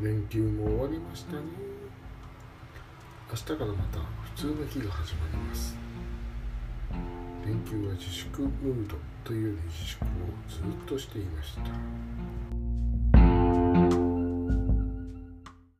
連休も終わりましたね。明日からまた普通の日が始まります。連休は自粛ムードというより自粛をずっとしていました。